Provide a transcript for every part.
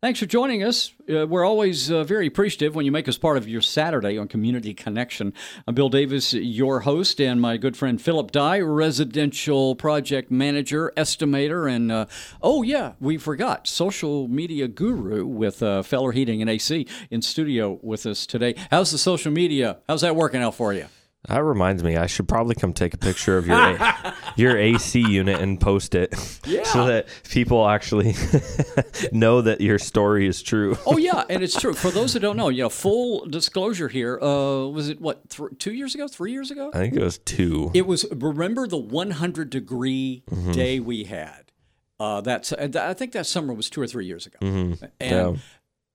Thanks for joining us. Uh, we're always uh, very appreciative when you make us part of your Saturday on Community Connection. I'm Bill Davis, your host, and my good friend Philip Dye, residential project manager, estimator, and uh, oh, yeah, we forgot, social media guru with uh, Feller Heating and AC in studio with us today. How's the social media? How's that working out for you? That reminds me, I should probably come take a picture of your your AC unit and post it, Yeah. so that people actually know that your story is true. Oh yeah, and it's true. For those who don't know, you know, full disclosure here. Uh, was it what th- two years ago, three years ago? I think it was two. It was. Remember the 100 degree Mm-hmm. day we had. Uh, that's. I think that summer was two or three years ago. Mm-hmm. Yeah.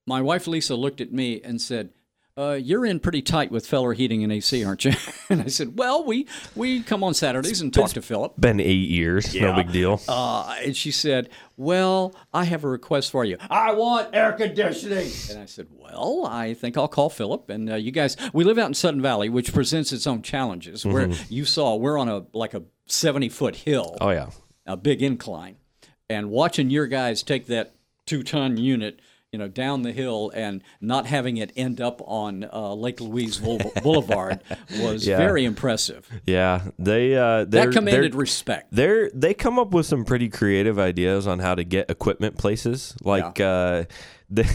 my wife Lisa looked at me and said. Uh, you're in pretty tight with Feller Heating and AC, aren't you? And I said, "Well, we we come on Saturdays and talk to Philip." Been eight years, no big deal. Uh, and she said, Well, I have a request for you. I want air conditioning. And I said, Well, I think I'll call Philip. And uh, you guys, we live out in Sudden Valley, which presents its own challenges. Where you saw, we're on a like a 70 foot hill, Oh yeah, a big incline. And watching your guys take that two ton unit. You know, down the hill and not having it end up on uh, Lake Louise Boulevard was Yeah. very impressive. yeah. They uh, That commanded respect. they're they come up with some pretty creative ideas on how to get equipment places. Like uh, the,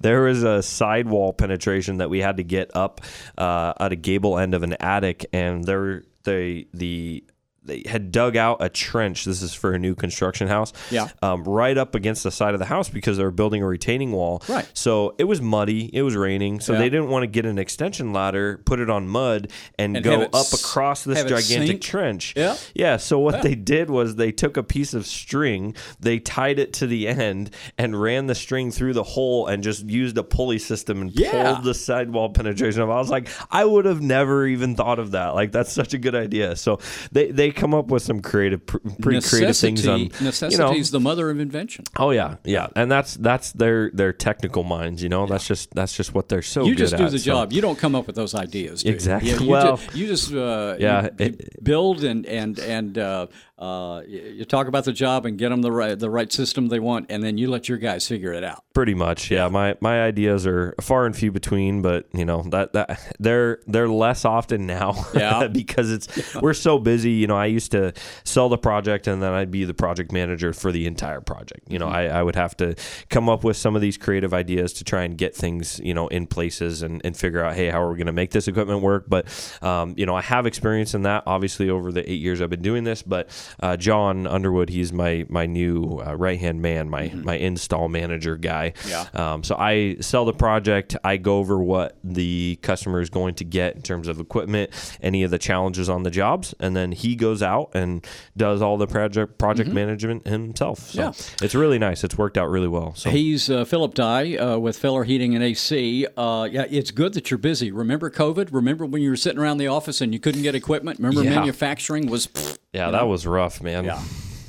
there was a sidewall penetration that we had to get up uh, at a gable end of an attic, and there they the they had dug out a trench. This is for a new construction house. Yeah. Um, right up against the side of the house because they were building a retaining wall. Right. So it was muddy. It was raining. So Yeah. they didn't want to get an extension ladder, put it on mud, and, And go up s- across this gigantic trench. Yeah. Yeah. So what they did was they took a piece of string, they tied it to the end, and ran the string through the hole, and just used a pulley system and Yeah. pulled the sidewall penetration up. I was like, I would have never even thought of that. Like that's such a good idea. So they they come up with some creative, pr- pretty creative things on necessity you know. is the mother of invention. Oh yeah, yeah, and that's that's their their technical minds. You know, that's just that's just what they're so you just do at, the so- job. You don't come up with those ideas. do you? Exactly. Yeah, you, Well, ju- you just uh, yeah, you it- build and and and uh, uh, you talk about the job and get them the right the right system they want, and then you let your guys figure it out. Pretty much, yeah. My my ideas are far and few between, but you know that that they're they're less often now. Yeah. because it's we're so busy. You know, I used to sell the project and then I'd be the project manager for the entire project. You know, I, I would have to come up with some of these creative ideas to try and get things you know in places and, and figure out hey how are we going to make this equipment work. But um, you know, I have experience in that obviously over the eight years I've been doing this. But uh, John Underwood, he's my my new uh, right hand man, my my install manager guy. Yeah. Um, so I sell the project. I go over what the customer is going to get in terms of equipment, any of the challenges on the jobs, and then he goes out and does all the project project management himself. So Yeah. it's really nice. It's worked out really well. So He's uh, Philip Dye uh, with Feller Heating and AC. Uh, yeah, it's good that you're busy. Remember COVID? Remember when you were sitting around the office and you couldn't get equipment? Remember Yeah. manufacturing was. pfft, yeah, that was rough, man. Yeah.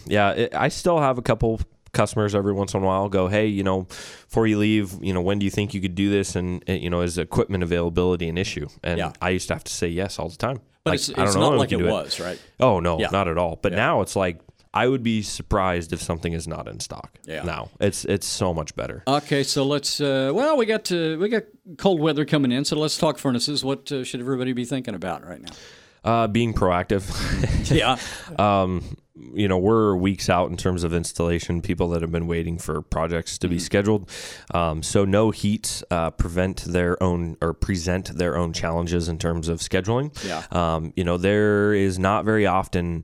yeah. It, I still have a couple customers every once in a while go, hey, you know, before you leave, you know, when do you think you could do this? And uh, you know, is equipment availability an issue? And Yeah. I used to have to say yes all the time. but Like, it's, I don't it's know not like it was, right? Oh no, Yeah. not at all. But now it's like I would be surprised if something is not in stock. Yeah. Now it's it's so much better. Okay, so let's. Uh, well, we got to, we got cold weather coming in, so let's talk furnaces. What uh, should everybody be thinking about right now? Uh, being proactive. Yeah, um, you know, we're weeks out in terms of installation. People that have been waiting for projects to be scheduled. Um, so no heats uh, prevent their own or present their own challenges in terms of scheduling. Yeah. Um, you know, there is not very often.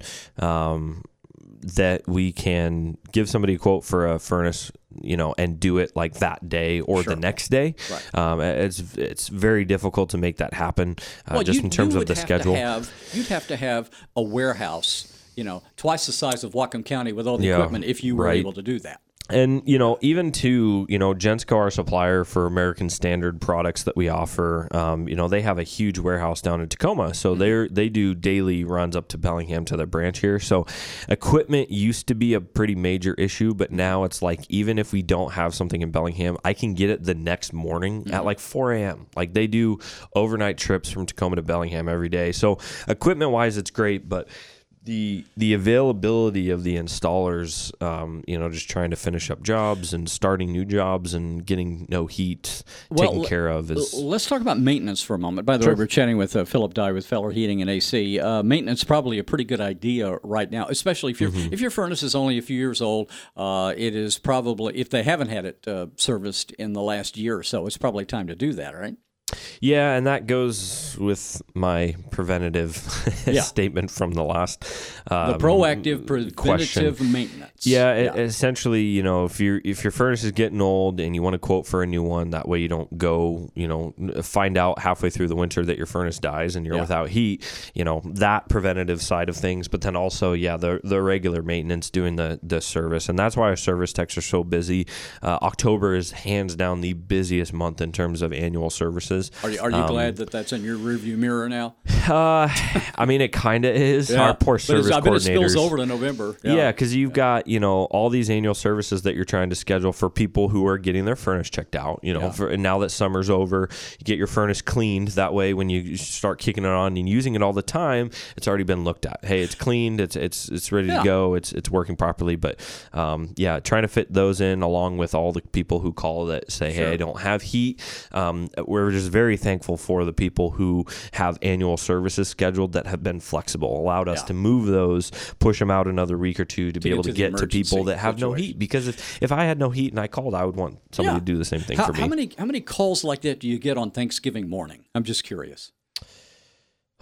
That we can give somebody a quote for a furnace, you know, and do it like that day or Sure. the next day. Right. Um, it's it's very difficult to make that happen, uh, Well, just you- in terms of the schedule. have- you'd have to have a warehouse, you know, twice the size of Whatcom County with all the Yeah, equipment if you were right. able to do that. And you know, even to you know, Gensco, our supplier for American Standard products that we offer, um, you know, they have a huge warehouse down in Tacoma, so they're they do daily runs up to Bellingham to their branch here. So, equipment used to be a pretty major issue, but now it's like even if we don't have something in Bellingham, I can get it the next morning at like 4 a.m. Like they do overnight trips from Tacoma to Bellingham every day. So, equipment wise, it's great, but the the availability of the installers, um, you know, just trying to finish up jobs and starting new jobs and getting no heat Well, taken care of is Let's talk about maintenance for a moment. By the way, we're chatting with uh, Philip Dye with Feller Heating and AC. Uh, maintenance probably a pretty good idea right now, especially if your Mm-hmm. if your furnace is only a few years old. Uh, it is probably if they haven't had it uh, serviced in the last year or so, it's probably time to do that, right? Yeah, and that goes with my preventative Yeah. statement from the last The um, proactive question. preventative maintenance. Yeah, e- essentially, you know, if you if your furnace is getting old and you want to quote for a new one, that way you don't go, you know, find out halfway through the winter that your furnace dies and you're Yeah. without heat. You know that preventative side of things, but then also, yeah, the the regular maintenance, doing the the service, and that's why our service techs are so busy. Uh, October is hands down the busiest month in terms of annual services. Are you, are you Um, glad that that's in your rearview mirror now? Uh, I mean, it kind of is. Our poor But service it's- I bet it spills over to November. Yeah, because you've got you know all these annual services that you're trying to schedule for people who are getting their furnace checked out. You know, Yeah. for, and now that summer's over, you get your furnace cleaned. That way, when you start kicking it on and using it all the time, it's already been looked at. Hey, it's cleaned. It's it's it's ready Yeah. to go. It's it's working properly. But um, yeah, trying to fit those in along with all the people who call that say, hey, I don't have heat. Um, we're just very thankful for the people who have annual services scheduled that have been flexible, allowed us Yeah. to move those, push them out another week or two to, be able to, to get to people that have no heat. Because if, if I had no heat and I called, I would want somebody Yeah. to do the same thing How, for me. how many how many calls like that do you get on Thanksgiving morning? I'm just curious.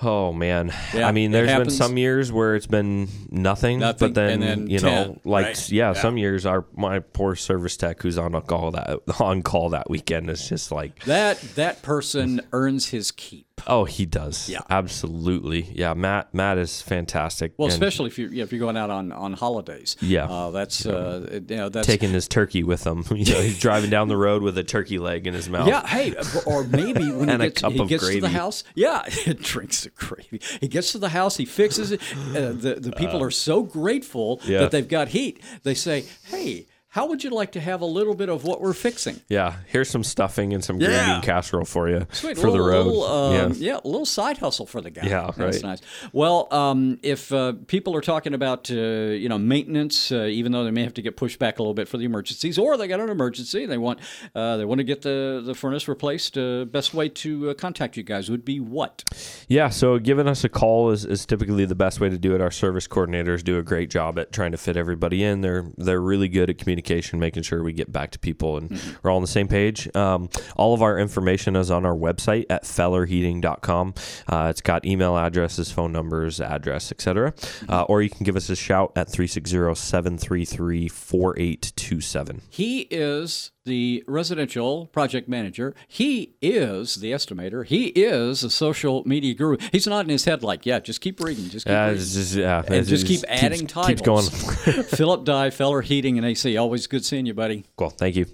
Oh man, Yeah, I mean, there's been some years where it's been nothing, Nothing, but then, and then you know, like right? yeah, Yeah. some years our my poor service tech who's on call that on call that weekend is just like, That that person earns his keep. Oh, he does, Yeah. absolutely, yeah. Matt Matt is fantastic. Well, and especially if you yeah, if you're going out on, on holidays. Yeah. uh, that's uh, you know that's taking his turkey with him. You know, he's driving down the road with a turkey leg in his mouth. Yeah, hey, or maybe when he a gets, cup he of gets to the house, yeah, he drinks the gravy. He gets to the house, he fixes it. Uh, the the people are so grateful yeah. that they've got heat. They say, "Hey, how would you like to have a little bit of what we're fixing?" Yeah, here's some stuffing and some Yeah. gravy and casserole for you Sweet, for the little- road. little, um, yeah. yeah, a little side hustle for the guy. Yeah, that's nice. Well, um, if uh, people are talking about uh, you know maintenance, uh, even though they may have to get pushed back a little bit for the emergencies, or they got an emergency, and they want uh, they want to get the the furnace replaced. Uh, best way to uh, contact you guys would be what? Yeah, so giving us a call is, is typically the best way to do it. Our service coordinators do a great job at trying to fit everybody in. They're they're really good at communication, making sure we get back to people and we're all on the same page. Um, all of our information is on our website at fellerheating.com. Uh, it's got email addresses, phone numbers, address, etc. Uh, or you can give us a shout at 360-733-4827. He is the residential project manager. He is the estimator. He is a social media guru. He's not in his head like, yeah, just keep reading, just keep Uh, reading. just, yeah, and just keep keeps- adding titles. Keeps going. Philip Dye, Feller Heating and AC. Always good seeing you, buddy. cool. Thank you.